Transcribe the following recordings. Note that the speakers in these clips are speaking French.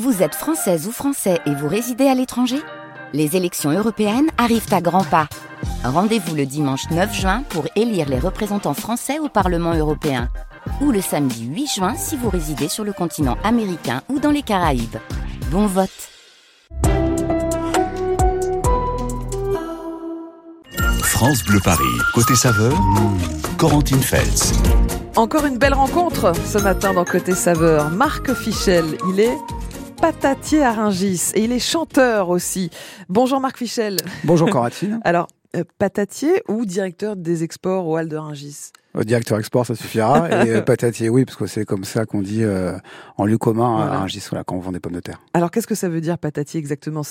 Vous êtes française ou français et vous résidez à l'étranger? Les élections européennes arrivent à grands pas. Rendez-vous le dimanche 9 juin pour élire les représentants français au Parlement européen. Ou le samedi 8 juin si vous résidez sur le continent américain ou dans les Caraïbes. Bon vote France Bleu Paris, côté saveur, Corentine Feltz. Encore une belle rencontre ce matin dans Côté Saveur. Marc Fichel, il est patatier à Ringis et il est chanteur aussi. Bonjour Marc Fichel. Bonjour Coratine. Alors, euh, patatier ou directeur des exports au Hall de Ringis Au directeur export, ça suffira. et euh, patatier, oui, parce que c'est comme ça qu'on dit euh, en lieu commun Voilà. à Rungis, voilà, quand on vend des pommes de terre. Alors, qu'est-ce que ça veut dire patatier exactement?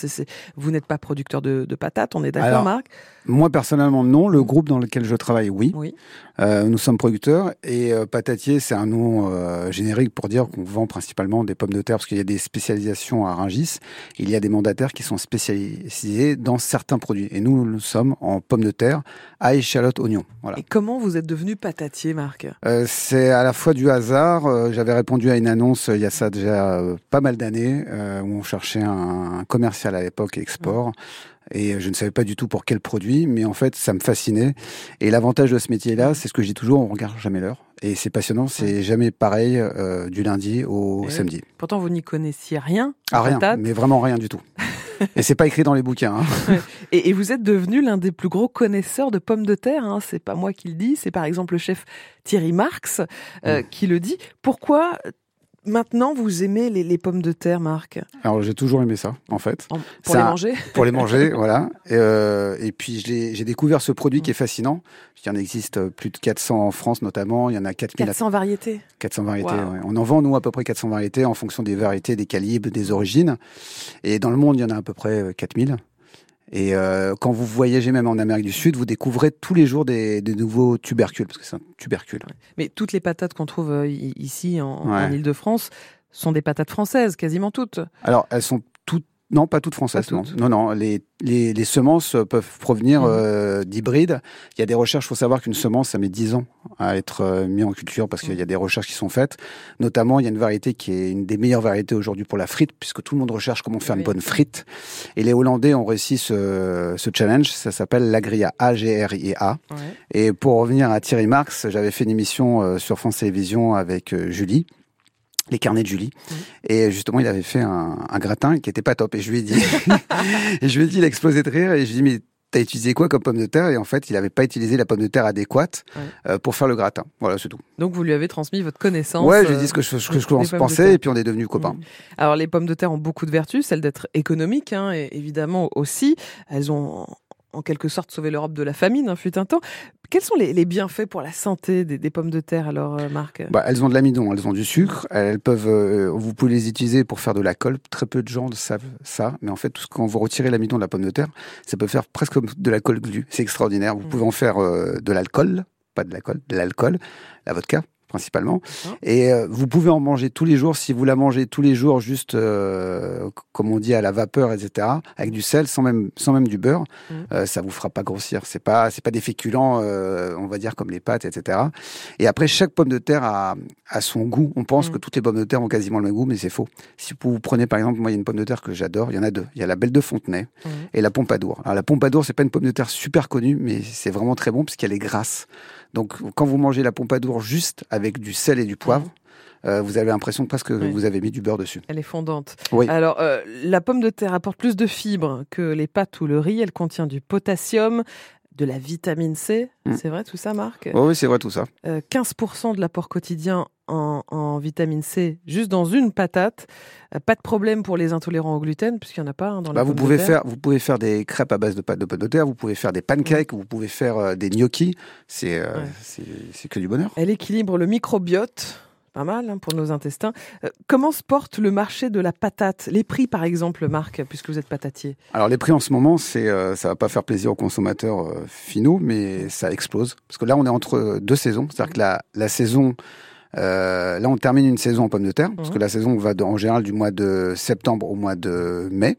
Vous n'êtes pas producteur de, de patates, on est d'accord Marc? Moi, personnellement, non. Le groupe dans lequel je travaille, oui. Oui. Euh, nous sommes producteurs. Et euh, patatier, c'est un nom générique pour dire qu'on vend principalement des pommes de terre, parce qu'il y a des spécialisations à Rungis. Il y a des mandataires qui sont spécialisés dans certains produits. Et nous, nous sommes en pommes de terre à échalote oignon. Voilà. Et comment vous êtes devenu patatier, Marc? Euh, c'est à la fois du hasard. euh, J'avais répondu à une annonce euh, il y a ça déjà pas mal d'années où on cherchait un, commercial à l'époque export. Et euh, je ne savais pas du tout pour quel produit, mais en fait, ça me fascinait. Et l'avantage de ce métier-là, c'est ce que je dis toujours, on regarde jamais l'heure. Et c'est passionnant, c'est jamais pareil euh, du lundi au Et oui. samedi. Pourtant, vous n'y connaissiez rien. Ah en rien, mais vraiment rien du tout. et c'est pas écrit dans les bouquins. hein. Et, et vous êtes devenu l'un des plus gros connaisseurs de pommes de terre. Hein. C'est pas moi qui le dis, c'est par exemple le chef Thierry Marx Mm. euh, qui le dit. Pourquoi maintenant vous aimez les, les pommes de terre, Marc? Alors j'ai toujours aimé ça, en fait. En- Pour Ça- les manger? pour les manger, voilà. Et, euh, et puis j'ai découvert ce produit qui est fascinant. Il y en existe euh, plus de 400 en France notamment. Il y en a 4000 à 400 variétés. 400 variétés. Wow. ouais. On en vend nous à peu près 400 variétés en fonction des variétés, des calibres, des origines. Et dans le monde, il y en a à peu près euh, 4000. Et euh, quand vous voyagez même en Amérique du Sud, vous découvrez tous les jours des, des nouveaux tubercules, parce que c'est un tubercule. Mais toutes les patates qu'on trouve euh, ici en, Ouais. en Ile-de-France sont des patates françaises, quasiment toutes. Alors, elles sont toutes, non, pas toutes françaises. Pas toutes. Non, non, non. Les, les, les semences peuvent provenir Mhm. euh, d'hybrides. Il y a des recherches. Il faut savoir qu'une semence, ça met 10 ans à être euh, mis en culture parce qu'il y a des recherches qui sont faites. Notamment, il y a une variété qui est une des meilleures variétés aujourd'hui pour la frite, puisque tout le monde recherche comment faire Oui. une bonne frite. Et les Hollandais ont réussi ce, ce challenge. Ça s'appelle l'Agria A-G-R-I-A. Ouais. Et pour revenir à Thierry Marx, j'avais fait une émission euh, sur France Télévisions avec euh, Julie, les carnets de Julie. Et justement, il avait fait un, un gratin qui était pas top. Et je lui ai dit, et je lui ai dit, il a explosé de rire. Et je lui ai dit, mais t'as utilisé quoi comme pomme de terre? Et en fait, il n'avait pas utilisé la pomme de terre adéquate Ouais. euh, pour faire le gratin. Voilà, c'est tout. Donc vous lui avez transmis votre connaissance. ouais, je lui ai euh, dit ce que je, ce que je pommes de pensais, et puis on est devenus copains. Mm. Alors les pommes de terre ont beaucoup de vertus, celle d'être économiques, hein, et évidemment aussi. Elles ont en quelque sorte sauvé l'Europe de la famine, hein, fut un temps. Quels sont les, les bienfaits pour la santé des, des pommes de terre alors, euh, Marc? Bah, elles ont de l'amidon, elles ont du sucre, elles peuvent, euh, vous pouvez les utiliser pour faire de la colle. Très peu de gens le savent ça, mais en fait, tout ce- quand vous retirez l'amidon de la pomme de terre, ça peut faire presque comme de la colle glue. C'est extraordinaire. Vous Mm. pouvez en faire euh, de l'alcool, pas de la colle, de l'alcool, la vodka principalement. Et euh, vous pouvez en manger tous les jours. Si vous la mangez tous les jours, juste euh, comme on dit à la vapeur, etc., avec du sel, sans même sans même du beurre, Mm. euh, ça vous fera pas grossir. C'est pas c'est pas des féculents, euh, on va dire comme les pâtes, etc. Et après, chaque pomme de terre a, a son goût. On pense Mm. que toutes les pommes de terre ont quasiment le même goût, mais c'est faux. Si vous prenez par exemple, moi, il y a une pomme de terre que j'adore. Il y en a deux. Il y a la Belle de Fontenay Mhm. et la Pompadour. Alors la Pompadour, c'est pas une pomme de terre super connue, mais c'est vraiment très bon parce qu'elle est grasse. Donc quand vous mangez la Pompadour juste avec du sel et du poivre, euh, vous avez l'impression presque que Oui. vous avez mis du beurre dessus. Elle est fondante. Oui. Alors, euh, la pomme de terre apporte plus de fibres que les pâtes ou le riz. Elle contient du potassium, de la vitamine C. Mm. C'est vrai tout ça, Marc? Oh oui, c'est vrai tout ça. Euh, 15% de l'apport quotidien en, en vitamine C juste dans une patate. Euh, pas de problème pour les intolérants au gluten, puisqu'il n'y en a pas hein, dans la Bah, vous pomme de pouvez faire, vous pouvez faire des crêpes à base de pâte de de terre. Vous pouvez faire des pancakes. Vous pouvez faire euh, des gnocchis. C'est euh, Ouais. c'est que du bonheur. Elle équilibre le microbiote. Pas mal hein, pour nos intestins. Euh, comment se porte le marché de la patate? Les prix, par exemple, Marc, puisque vous êtes patatier. Alors les prix en ce moment, c'est euh, ça va pas faire plaisir aux consommateurs euh, finaux, mais ça explose parce que là on est entre deux saisons, c'est-à-dire que la, la saison euh, là on termine une saison en pommes de terre parce Mhm. que la saison va de- en général du mois de septembre au mois de mai.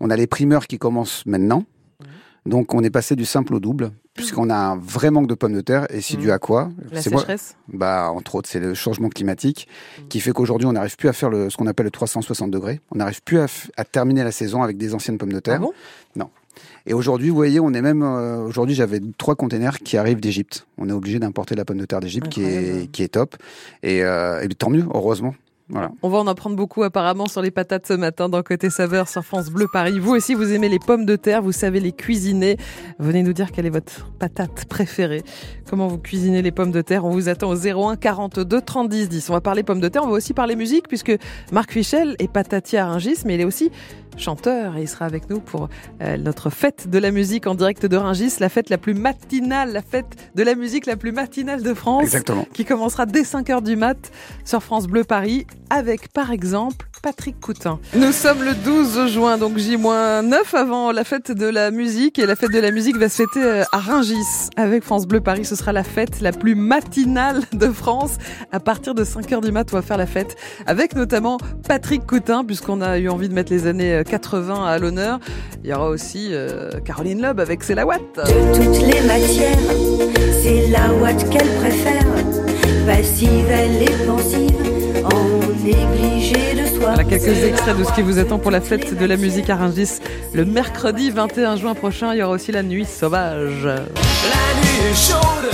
On a les primeurs qui commencent maintenant. Mhm. Donc on est passé du simple au double, puisqu'on a un vrai manque de pommes de terre. Et c'est Mmh. dû à quoi? La moi- sécheresse? Bah, entre autres, c'est le changement climatique qui fait qu'aujourd'hui, on n'arrive plus à faire le, ce qu'on appelle le 360 degrés. On n'arrive plus à, à terminer la saison avec des anciennes pommes de Ah terre. bon Et aujourd'hui, vous voyez, on est même. euh, aujourd'hui, j'avais trois containers qui arrivent d'Égypte. On est obligé d'importer la pomme de terre d'Égypte, qui est, qui est top. Et, euh, et tant mieux, heureusement. Voilà. On va en apprendre beaucoup apparemment sur les patates ce matin dans Côté Saveur sur France Bleu Paris. Vous aussi, vous aimez les pommes de terre, vous savez les cuisiner. Venez nous dire quelle est votre patate préférée. Comment vous cuisinez les pommes de terre? On vous attend au 01 42 30 10 10. On va parler pommes de terre, on va aussi parler musique puisque Marc Fichel est patatier à Rungis, mais il est aussi chanteur et il sera avec nous pour euh, notre fête de la musique en direct de Rungis, la fête la plus matinale, la fête de la musique la plus matinale de France Exactement. qui commencera dès 5h du mat sur France Bleu Paris avec par exemple Patrick Coutin. Nous sommes le 12 juin, donc J-9 avant la fête de la musique et la fête de la musique va se fêter euh, à Ringis avec France Bleu Paris. Ce sera la fête la plus matinale de France. À partir de 5h du mat, on va faire la fête avec notamment Patrick Coutin puisqu'on a eu envie de mettre les années 80 à l'honneur. Il y aura aussi euh, Caroline Loeb avec C'est la Watt. De toutes les matières, c'est la ouate qu'elle préfère. Passive, elle est pensive, en négligé de soi. Voilà quelques extraits de ce qui vous attend pour la fête de la musique à Rungis. Le mercredi 21 juin prochain, il y aura aussi la nuit sauvage. La nuit est chaude,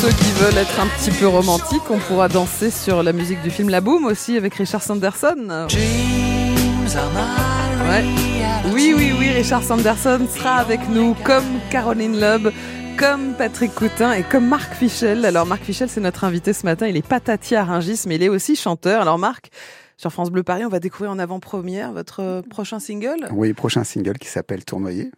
ceux qui veulent être un petit peu romantiques, on pourra danser sur la musique du film La Boom aussi avec Richard Sanderson. Ouais. Oui, oui, oui, Richard Sanderson sera avec nous comme Caroline Loeb, comme Patrick Coutin et comme Marc Fichel. Alors Marc Fichel, c'est notre invité ce matin. Il est patatier à Rungis, mais il est aussi chanteur. Alors Marc, sur France Bleu Paris, on va découvrir en avant-première votre prochain single. Oui, prochain single qui s'appelle. Tournoyer,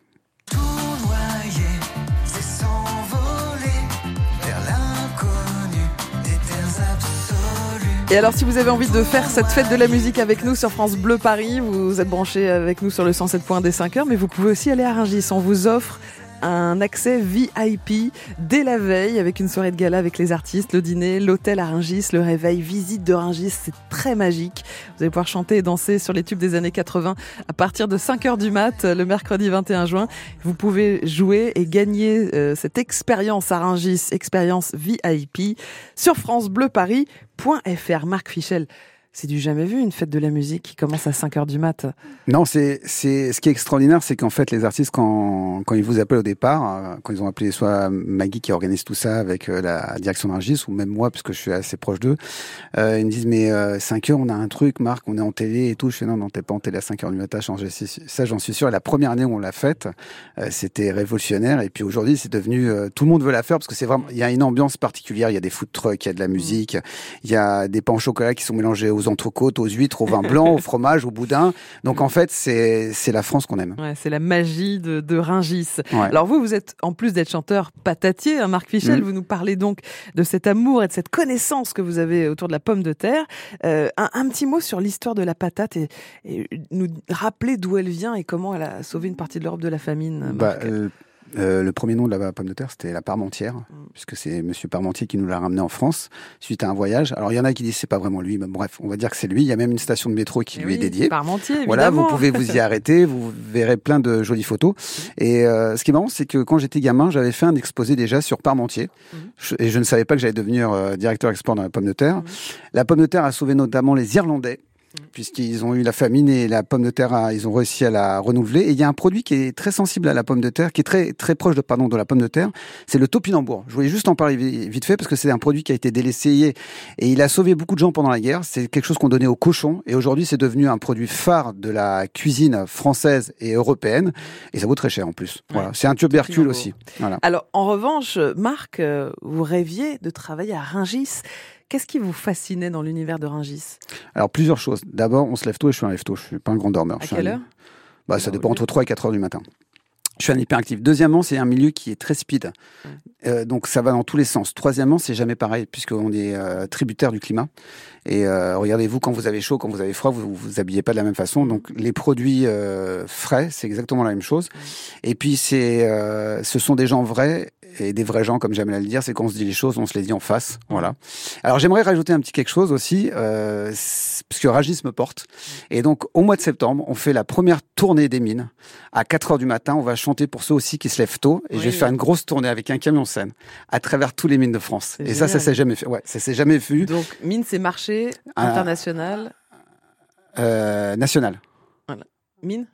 Et alors, si vous avez envie de faire cette fête de la musique avec nous sur France Bleu Paris, vous êtes branché avec nous sur le 107.1 des 5 heures, mais vous pouvez aussi aller à Rungis. On vous offre un accès VIP dès la veille avec une soirée de gala avec les artistes, le dîner, l'hôtel à Rungis, le réveil, visite de Rungis, c'est très magique. Vous allez pouvoir chanter et danser sur les tubes des années 80 à partir de 5 heures du mat le mercredi 21 juin. Vous pouvez jouer et gagner euh, cette expérience à Rungis, expérience VIP sur francebleuparis.fr. Marc Fichel, c'est du jamais vu une fête de la musique qui commence à 5 heures du mat. Non, c'est c'est ce qui est extraordinaire, c'est qu'en fait les artistes quand quand ils vous appellent au départ, euh, quand ils ont appelé soit Maggie qui organise tout ça avec euh, la direction d'Argis ou même moi parce que je suis assez proche d'eux, euh, ils me disent mais euh, 5 heures on a un truc, Marc, on est en télé et tout. Je fais non non t'es pas en télé à 5 heures du matin, j'en- ça j'en suis sûr. La première année où on l'a faite, euh, c'était révolutionnaire et puis aujourd'hui c'est devenu tout le monde veut la faire parce que c'est vraiment il y a une ambiance particulière, il y a des food trucks, il y a de la musique, il y a des pains au chocolat qui sont mélangés aux entrecôtes, aux huîtres, au vin blanc, au fromage, au boudin. Donc en fait, c'est la France qu'on aime. Ouais, c'est la magie de, de Ringis. Ouais. Alors vous, vous êtes, en plus d'être chanteur patatier, hein, Marc Fichel, Mm. vous nous parlez donc de cet amour et de cette connaissance que vous avez autour de la pomme de terre. Euh, un, un petit mot sur l'histoire de la patate et, et nous rappeler d'où elle vient et comment elle a sauvé une partie de l'Europe de la famine. Bah, Marc. Euh, le premier nom de la pomme de terre, c'était la Parmentière, puisque c'est Monsieur Parmentier qui nous l'a ramené en France suite à un voyage. Alors il y en a qui disent c'est pas vraiment lui, mais bref, on va dire que c'est lui. Il y a même une station de métro qui Eh lui oui, est dédiée. Parmentier, Voilà, vous évidemment. pouvez vous y arrêter, vous verrez plein de jolies photos. Et euh, ce qui est marrant, c'est que quand j'étais gamin, j'avais fait un exposé déjà sur Parmentier. Je- et je ne savais pas que j'allais devenir euh, directeur export dans la pomme de terre. La pomme de terre a sauvé notamment les Irlandais. Puisqu'ils ont eu la famine et la pomme de terre, ils ont réussi à la renouveler. Et il y a un produit qui est très sensible à la pomme de terre, qui est très très proche de pardon de la pomme de terre, c'est le topinambour. Je voulais juste en parler vi- vite fait parce que c'est un produit qui a été délaissé et il a sauvé beaucoup de gens pendant la guerre. C'est quelque chose qu'on donnait aux cochons et aujourd'hui c'est devenu un produit phare de la cuisine française et européenne et ça vaut très cher en plus. Voilà, c'est un tubercule aussi. Voilà. Alors, en revanche, Marc, euh, vous rêviez de travailler à Ringis. Qu'est-ce qui vous fascinait dans l'univers de Ringis? Alors plusieurs choses. D'abord, on se lève tôt et je suis un lève tôt. Je suis pas un grand dormeur. À quelle un- heure? Bah, ça dépend entre 3 et 4 heures du matin. Je suis un hyperactif. Deuxièmement, c'est un milieu qui est très speed. Euh, donc ça va dans tous les sens. Troisièmement, c'est jamais pareil puisqu'on est euh, tributaire du climat. Et euh, regardez-vous, quand vous avez chaud, quand vous avez froid, vous vous habillez pas de la même façon. Donc les produits frais, c'est exactement la même chose. Et puis c'est, ce sont des gens vrais et des vrais gens, comme j'aime à le dire, c'est qu'on se dit les choses, on se les dit en face. Voilà. Alors j'aimerais rajouter un petit quelque chose aussi, euh, parce que Ragis me porte. Et donc au mois de septembre, on fait la première tournée des mines. À 4 heures du matin, on va chanter pour ceux aussi qui se lèvent tôt. Et je vais Oui. faire une grosse tournée avec un camion scène à travers tous les mines de France. Et ça, ça génial. s'est jamais fait. Ouais, ça s'est jamais vu. Donc, mine, c'est marché Ah. international. Euh, national. Mine M-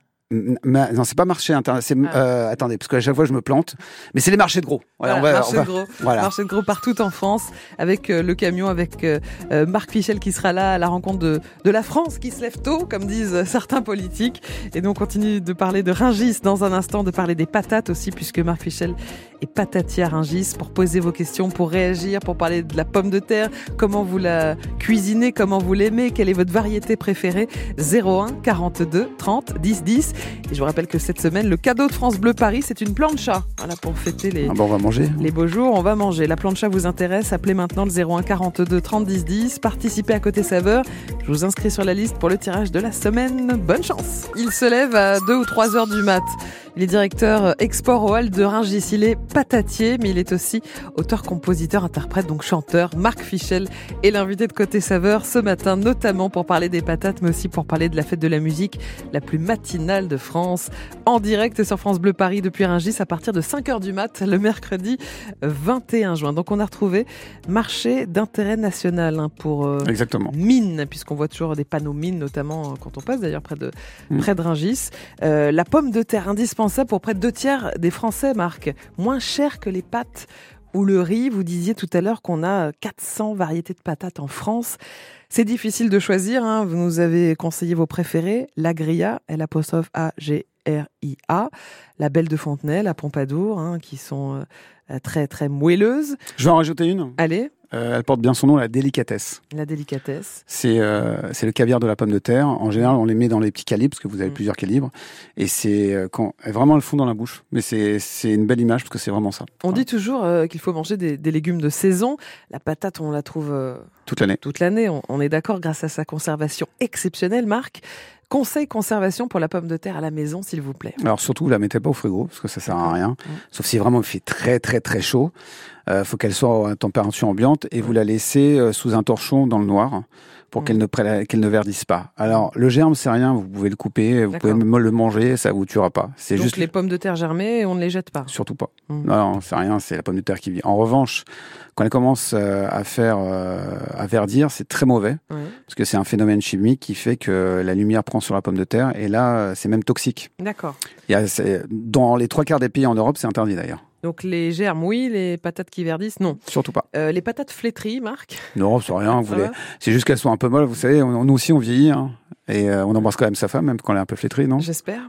ma- non, c'est pas marché. C'est Ah. euh, attendez, parce qu'à chaque fois je me plante. Mais c'est les marchés de gros. Voilà, Voilà, on va- marché on va- de gros. Voilà. Marché de gros partout en France, avec euh, le camion, avec euh, euh, Marc Fichel qui sera là à la rencontre de, de la France qui se lève tôt, comme disent certains politiques. Et donc on continue de parler de Ringis dans un instant, de parler des patates aussi, puisque Marc Fichel est patatier à Ringis, pour poser vos questions, pour réagir, pour parler de la pomme de terre, comment vous la cuisinez, comment vous l'aimez, quelle est votre variété préférée. 01 42 30 10 10. Et je vous rappelle que cette semaine, le cadeau de France Bleu Paris, c'est une plancha. Voilà, pour fêter les, Ah bon, on va manger. les beaux jours, on va manger. La plancha vous intéresse Appelez maintenant le 01 42 30 10 10. Participez à Côté Saveur. Je vous inscris sur la liste pour le tirage de la semaine. Bonne chance. Il se lève à 2 ou 3 heures du mat. Il est directeur euh, export au Hall de Rungis. Il est patatier, mais il est aussi auteur, compositeur, interprète, donc chanteur. Marc Fichel est l'invité de Côté Saveur ce matin, notamment pour parler des patates, mais aussi pour parler de la fête de la musique la plus matinale de France. En direct sur France Bleu Paris depuis Rungis à partir de 5h du mat, le mercredi 21 juin. Donc on a retrouvé marché d'intérêt national hein, pour euh, Exactement. mine, puisqu'on voit toujours des panneaux mine, notamment euh, quand on passe d'ailleurs près de, Mm. près de Rungis. Euh, la pomme de terre indispensable pour près de deux tiers des Français, Marc. Moins cher que les pâtes ou le riz. Vous disiez tout à l'heure qu'on a 400 variétés de patates en France. C'est difficile de choisir. hein. Vous nous avez conseillé vos préférés. La Grilla, L apostrophe A G R I A, la Belle de Fontenay, la Pompadour, hein, qui sont euh, très très moelleuses. Je vais en rajouter une. Allez, Euh, elle porte bien son nom, la délicatesse. la délicatesse. C'est euh, c'est le caviar de la pomme de terre. En général, on les met dans les petits calibres parce que vous avez Mm. plusieurs calibres. Et c'est euh, quand vraiment elles fond dans la bouche. Mais c'est c'est une belle image parce que c'est vraiment ça. On Voilà. dit toujours qu'il faut manger des, des légumes de saison. La patate, on la trouve toute l'année. toute l'année. On, on est d'accord grâce à sa conservation exceptionnelle, Marc. Conseil conservation pour la pomme de terre à la maison, s'il vous plaît. Alors surtout, vous la mettez pas au frigo parce que ça sert à rien. Sauf si vraiment il fait très très très chaud. Euh, faut qu'elle soit à température ambiante et vous la laissez euh, sous un torchon dans le noir pour Mm. qu'elle ne qu'elle ne verdisse pas. Alors le germe c'est rien, vous pouvez le couper, vous pouvez même le manger, ça vous tuera pas. C'est Donc juste les pommes de terre germées, on ne les jette pas. surtout pas. Mm. Non, non, c'est rien, c'est la pomme de terre qui vit. En revanche, quand elle commence euh, à faire euh, à verdir, c'est très mauvais parce que c'est un phénomène chimique qui fait que la lumière prend sur la pomme de terre et là c'est même toxique. D'accord. Il y a, c'est- dans les trois quarts des pays en Europe, c'est interdit d'ailleurs. Donc les germes, oui. Les patates qui verdissent, non. Surtout pas. Euh, les patates flétries, Marc. Non, c'est rien. Vous voulez... C'est juste qu'elles sont un peu molles. Vous savez, on- nous aussi on vieillit hein. et euh, on embrasse quand même sa femme, même quand elle est un peu flétrie, non? J'espère.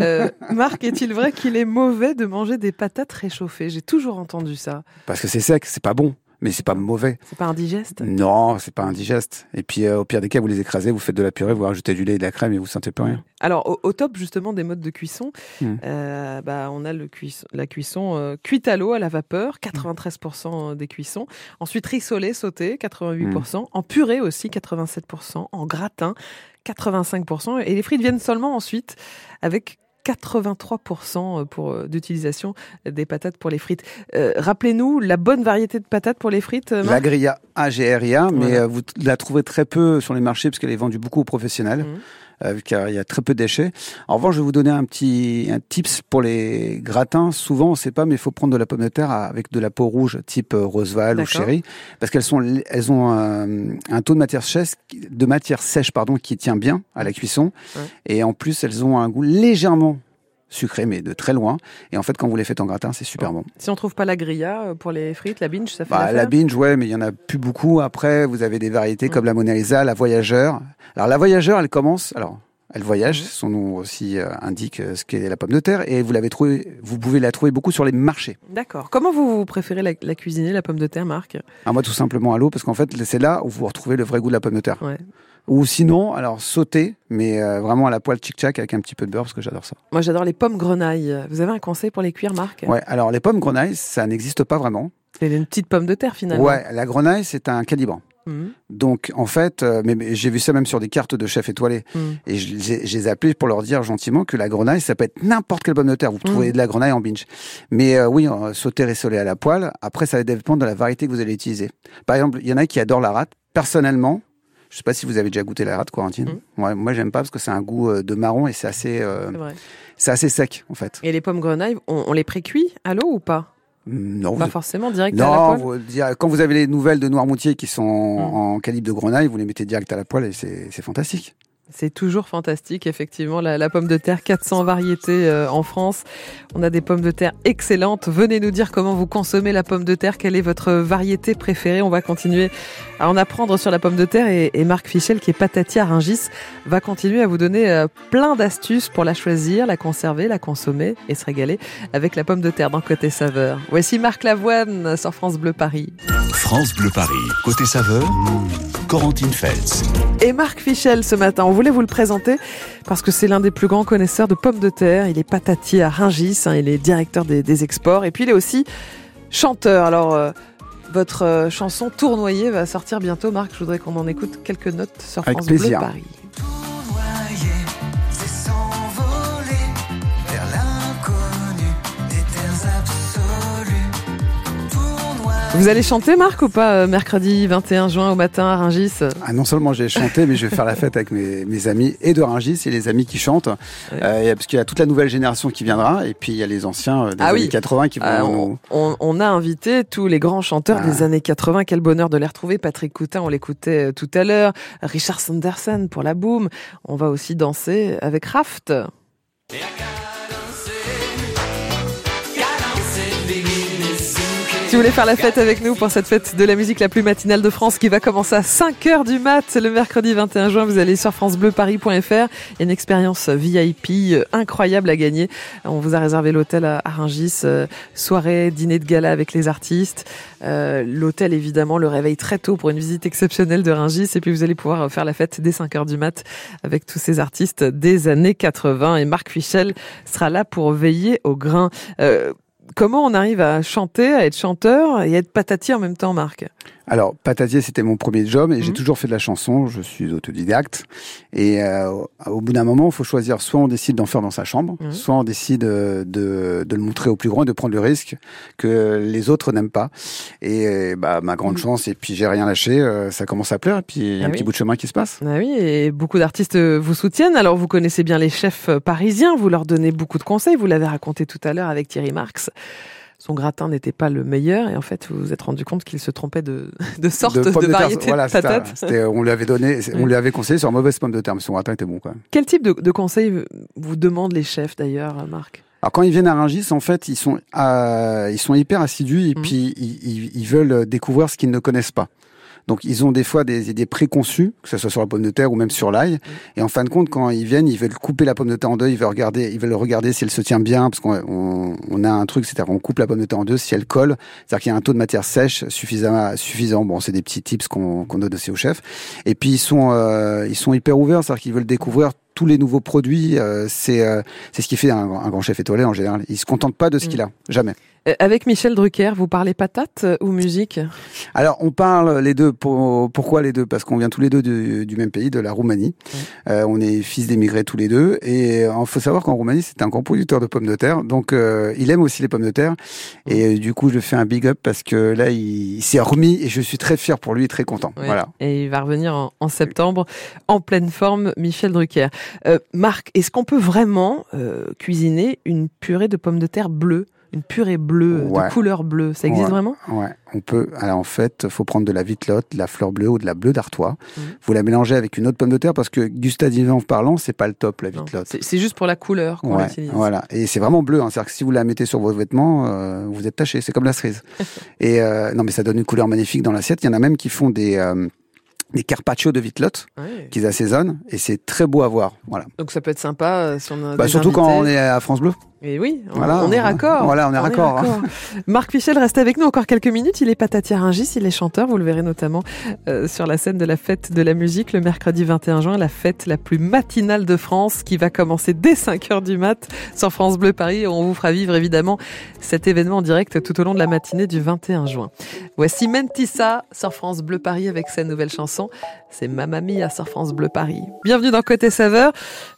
Euh, Marc, est-il vrai qu'il est mauvais de manger des patates réchauffées? J'ai toujours entendu ça. Parce que c'est sec, c'est pas bon, mais c'est pas mauvais. C'est pas indigeste Non, c'est pas indigeste. Et puis euh, au pire des cas, vous les écrasez, vous faites de la purée, vous rajoutez du lait et de la crème et vous sentez plus rien. Alors, au, au top justement des modes de cuisson, Mm. euh, bah, on a le cuisson- la cuisson euh, cuite à l'eau, à la vapeur, 93% des cuissons. Ensuite, rissolé, sauté, 88%. En purée aussi, 87%. En gratin, 85%. Et les frites viennent seulement ensuite avec 83% pour euh, d'utilisation des patates pour les frites. Euh, Rappelez-nous la bonne variété de patates pour les frites. euh, La Marc grilla AGRIA, mais Voilà. euh, vous la trouvez très peu sur les marchés parce qu'elle est vendue beaucoup aux professionnels. Mhm. Euh, car il y a très peu de déchets. En revanche, je vais vous donner un petit un tips pour les gratins. Souvent, on ne sait pas, mais il faut prendre de la pomme de terre avec de la peau rouge, type euh, Roseval ou. Chéri, parce qu'elles sont elles ont un, un taux de matière sèche de matière sèche pardon qui tient bien à la cuisson, Ouais. et en plus elles ont un goût légèrement sucré, mais de très loin. Et en fait, quand vous les faites en gratin, c'est super bon. Si on trouve pas la grilla euh, pour les frites, la binge, ça fait Bah, la binge, ouais, mais il y en a plus beaucoup. Après, vous avez des variétés Mm. comme la Mona Lisa, la Voyageur. Alors, la Voyageur, elle commence. Alors, elle voyage. Mm. Son nom aussi euh, indique euh, ce qu'est la pomme de terre. Et vous l'avez trouvé, vous pouvez la trouver beaucoup sur les marchés. D'accord. Comment vous, vous préférez la, la cuisiner, la pomme de terre, Marc? Ah, moi, tout simplement à l'eau, parce qu'en fait, c'est là où vous retrouvez le vrai goût de la pomme de terre. Ouais. Ou sinon, alors sauter, mais euh, vraiment à la poêle chic-chac avec un petit peu de beurre, parce que j'adore ça. Moi, j'adore les pommes grenailles. Vous avez un conseil pour les cuire, Marc? Ouais. Alors, les pommes grenailles, ça n'existe pas vraiment. C'est une petite pomme de terre, finalement. Ouais, la grenaille, c'est un calibre. Mhm. Donc, en fait, euh, mais, mais j'ai vu ça même sur des cartes de chefs étoilés. Mhm. Et je, je les pour leur dire gentiment que la grenaille, ça peut être n'importe quelle pomme de terre. Vous trouvez Mhm. de la grenaille en binge. Mais euh, oui, euh, sauter et soler à la poêle. Après, ça va dépendre de la variété que vous allez utiliser. Par exemple, il y en a qui adorent la rate. Personnellement, je sais pas si vous avez déjà goûté la rate, Quarantine. Ouais, moi, j'aime pas parce que c'est un goût euh, de marron et c'est assez, euh, C'est assez sec, en fait. Et les pommes grenailles, on, on les précuit à l'eau ou pas? Non, Pas vous- forcément, direct à la non, poêle vous- dire- quand vous avez les nouvelles de Noirmoutier qui sont Mm. en calibre de grenaille, vous les mettez direct à la poêle et c'est fantastique. C'est toujours fantastique, effectivement, la, la pomme de terre, 400 variétés euh, en France. On a des pommes de terre excellentes. Venez nous dire comment vous consommez la pomme de terre, quelle est votre variété préférée? On va continuer à en apprendre sur la pomme de terre et, et Marc Fichel, qui est patatier à Rungis, va continuer à vous donner euh, plein d'astuces pour la choisir, la conserver, la consommer et se régaler avec la pomme de terre dans Côté Saveur. Voici Marc Lavoine sur France Bleu Paris. France Bleu Paris. Côté saveur, Corentine Feltz. Et Marc Fichel ce matin, on voulait vous le présenter parce que c'est l'un des plus grands connaisseurs de pommes de terre. Il est patatier à Ringis, hein, il est directeur des, des exports et puis il est aussi chanteur. Alors, euh, votre euh, chanson Tournoyer va sortir bientôt, Marc. Je voudrais qu'on en écoute quelques notes sur Avec France plaisir. Bleu Paris. Tournoyer, Vous allez chanter, Marc, ou pas, euh, mercredi 21 juin au matin à Ringis Ah, non seulement j'ai chanté, mais je vais faire la fête avec mes, mes amis et de Rungis et les amis qui chantent. Euh, et parce qu'il y a toute la nouvelle génération qui viendra et puis il y a les anciens euh, des Ah années oui. 80 qui vont Ah, on, on- on a invité tous les grands chanteurs Ah. des années 80. Quel bonheur de les retrouver. Patrick Coutin, on l'écoutait tout à l'heure. Richard Sanderson pour la boom. On va aussi danser avec Raft. Si vous voulez faire la fête avec nous pour cette fête de la musique la plus matinale de France qui va commencer à 5h du mat le mercredi 21 juin, vous allez sur francebleuparis.fr. Il une expérience VIP euh, incroyable à gagner. On vous a réservé l'hôtel à Rungis, euh, soirée, dîner de gala avec les artistes. Euh, l'hôtel évidemment, le réveil très tôt pour une visite exceptionnelle de Rungis et puis vous allez pouvoir faire la fête dès 5h du mat avec tous ces artistes des années 80 et Marc Fichel sera là pour veiller au grain. Comment on arrive à chanter, à être chanteur et à être patatier en même temps, Marc? Alors, patatier, c'était mon premier job et j'ai Mhm. toujours fait de la chanson. Je suis autodidacte. Et euh, au bout d'un moment, il faut choisir. Soit on décide d'en faire dans sa chambre, Mhm. soit on décide euh, de, de le montrer au plus grand et de prendre le risque que les autres n'aiment pas. Et euh, bah, ma grande Mhm. chance, et puis j'ai rien lâché, euh, ça commence à plaire. Et puis il y a Ah un oui. petit bout de chemin qui se passe. Ah oui, et beaucoup d'artistes vous soutiennent. Alors vous connaissez bien les chefs parisiens, vous leur donnez beaucoup de conseils. Vous l'avez raconté tout à l'heure avec Thierry Marx. Son gratin n'était pas le meilleur et en fait vous vous êtes rendu compte qu'il se trompait de, de sorte de, pommes terre. variété Voilà, de on lui avait donné, on lui avait conseillé sur mauvaise pomme de terre, mais son gratin était bon quand même. Quel type de, de conseils vous demandent les chefs d'ailleurs, Marc? Alors quand ils viennent à Rungis, en fait, ils sont euh, ils sont hyper assidus et Mhm. puis ils, ils- ils veulent découvrir ce qu'ils ne connaissent pas. Donc ils ont des fois des idées préconçues, que ce soit sur la pomme de terre ou même sur l'ail. Et en fin de compte, quand ils viennent, ils veulent couper la pomme de terre en deux, ils veulent regarder, ils veulent regarder si elle se tient bien, parce qu'on on, on a un truc, c'est-à-dire qu'on coupe la pomme de terre en deux, si elle colle, c'est-à-dire qu'il y a un taux de matière sèche suffisamment suffisant. Bon, c'est des petits tips qu'on qu'on donne aussi au chef. Et puis ils sont euh, ils sont hyper ouverts, c'est-à-dire qu'ils veulent découvrir tous les nouveaux produits. euh, c'est euh, c'est ce qui fait un, un grand chef étoilé en général. Il se contente pas de ce Mm. qu'il a, jamais. Euh, Avec Michel Drucker, vous parlez patates euh, ou musique? Alors, on parle les deux. Pour, pourquoi les deux? Parce qu'on vient tous les deux du, du même pays, de la Roumanie. Euh, on est fils d'émigrés tous les deux. Et il faut savoir qu'en Roumanie, c'est un grand producteur de pommes de terre. Donc, euh, il aime aussi les pommes de terre. Et euh, du coup, je fais un big up parce que là, il, il s'est remis et je suis très fier pour lui, très content. Ouais. Voilà. Et il va revenir en, en septembre en pleine forme, Michel Drucker. Euh, Marc, est-ce qu'on peut vraiment euh, cuisiner une purée de pommes de terre bleue Une purée bleue, Ouais. de couleur bleue? Ça existe Ouais. vraiment? Ouais, on peut. Alors en fait, faut prendre de la vitelotte, de la fleur bleue ou de la bleue d'Artois. Mhm. Vous la mélangez avec une autre pomme de terre parce que gustativement parlant, c'est pas le top la vitelotte. C'est juste pour la couleur qu'on Ouais, l'utilise. voilà. Et c'est vraiment bleu. Hein. C'est-à-dire que si vous la mettez sur vos vêtements, euh, vous êtes taché. C'est comme la cerise. et non, mais ça donne une couleur magnifique dans l'assiette. Il y en a même qui font des des carpaccio de vitelotte Ouais. qu'ils assaisonnent et c'est très beau à voir. Voilà. Donc ça peut être sympa euh, si on a Bah, surtout quand on est à France Bleu. Et oui, on, Voilà. on est raccord. Voilà, on est raccord. Marc Fichel reste avec nous encore quelques minutes. Il est patati Rungis, il est chanteur. Vous le verrez notamment euh, sur la scène de la fête de la musique le mercredi 21 juin, la fête la plus matinale de France qui va commencer dès 5 heures du mat sur France Bleu Paris. On vous fera vivre évidemment cet événement en direct tout au long de la matinée du 21 juin. Voici Mentissa sur France Bleu Paris avec sa nouvelle chanson. C'est Mamma Mia sur France Bleu Paris. Bienvenue dans Côté Saveur.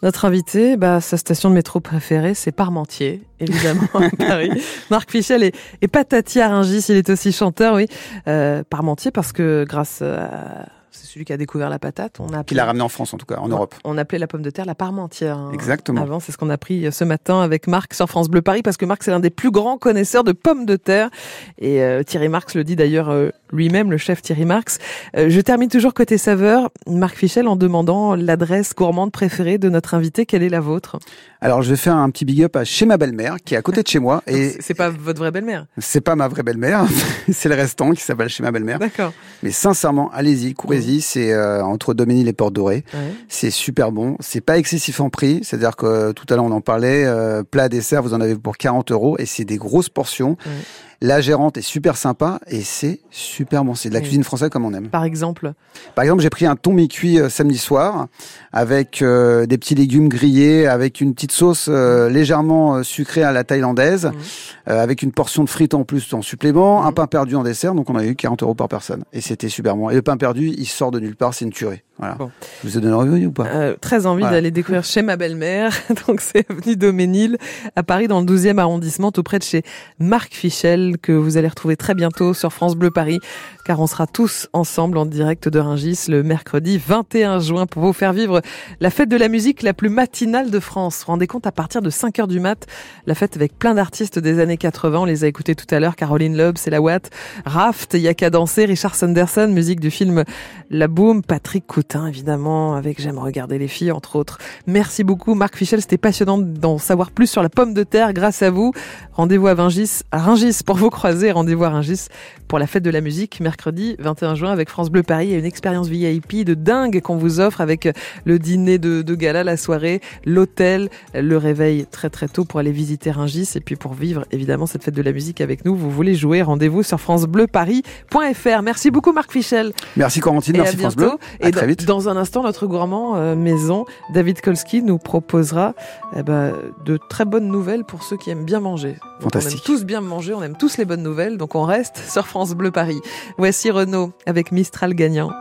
Notre invité, bah, sa station de métro préférée, c'est Parmentier, évidemment, à Paris. Marc Fichel est, est patati à Rungis, il est aussi chanteur, oui. Euh, Parmentier parce que grâce à... C'est celui qui a découvert la patate. On a Qui l'a ramené en France, en tout cas, en Europe. on appelait la pomme de terre la parmentière. hein. Exactement. Avant, c'est ce qu'on a pris ce matin avec Marc sur France Bleu Paris, parce que Marc, c'est l'un des plus grands connaisseurs de pommes de terre. Et euh, Thierry Marx le dit d'ailleurs euh, lui-même, le chef Thierry Marx. Euh, je termine toujours côté saveur, Marc Fichel, en demandant l'adresse gourmande préférée de notre invité. Quelle est la vôtre? Alors, je vais faire un petit big up à chez ma belle-mère, qui est à côté de chez moi. Et C'est- C'est pas votre vraie belle-mère? C'est pas ma vraie belle-mère, c'est le restant qui s'appelle chez ma belle-mère. D'accord. Mais sincèrement, allez-y, courez-y. C'est euh, entre Doménil et Porte Dorée. Ouais. C'est super bon. C'est pas excessif en prix. C'est-à-dire que euh, tout à l'heure, on en parlait. euh, plat, dessert, vous en avez pour 40 euros. Et c'est des grosses portions. Ouais. La gérante est super sympa. Et c'est super bon. C'est de la Oui. cuisine française comme on aime. Par exemple, Par exemple, j'ai pris un thon mi-cuit euh, samedi soir avec euh, des petits légumes grillés, avec une petite sauce euh, légèrement euh, sucrée à la thaïlandaise, euh, avec une portion de frites en plus en supplément, un pain perdu en dessert. Donc on a eu 40 euros par personne. Et c'était super bon. Et le pain perdu, il sort de nulle part, c'est une tuerie. Voilà. Bon. Je vous ai donné envie ou pas? Très envie Voilà. d'aller découvrir chez ma belle-mère. Donc c'est avenue Doménil à Paris dans le 12e arrondissement, tout près de chez Marc Fichel, que vous allez retrouver très bientôt sur France Bleu Paris, car on sera tous ensemble en direct de Ringis le mercredi 21 juin pour vous faire vivre la fête de la musique la plus matinale de France. Vous rendez compte, à partir de 5 heures du mat, la fête avec plein d'artistes des années 80, on les a écoutés tout à l'heure, Caroline Loeb, c'est la Watt, Raft, Yaka Danser, Richard Sanderson, musique du film La Boom, Patrick Coutin, évidemment, avec J'aime regarder les filles, entre autres. Merci beaucoup, Marc Fichel. C'était passionnant d'en savoir plus sur la pomme de terre grâce à vous. Rendez-vous à Vingis, Ringis vous croiser. Rendez-vous à Ringis pour la fête de la musique, mercredi 21 juin avec France Bleu Paris. Il y a une expérience VIP de dingue qu'on vous offre avec le dîner de, de gala, la soirée, l'hôtel, le réveil très très tôt pour aller visiter Ringis et puis pour vivre évidemment cette fête de la musique avec nous. Vous voulez jouer, rendez-vous sur francebleuparis.fr. Merci beaucoup Marc Fichel. Merci Corentine, Et merci France. Bleu. À Et très dans- vite. dans un instant, notre gourmand euh, maison, David Kolski, nous proposera eh ben, de très bonnes nouvelles pour ceux qui aiment bien manger. On aime tous bien manger, on aime tous les bonnes nouvelles, donc on reste sur France Bleu Paris. Voici Renaud avec Mistral gagnant.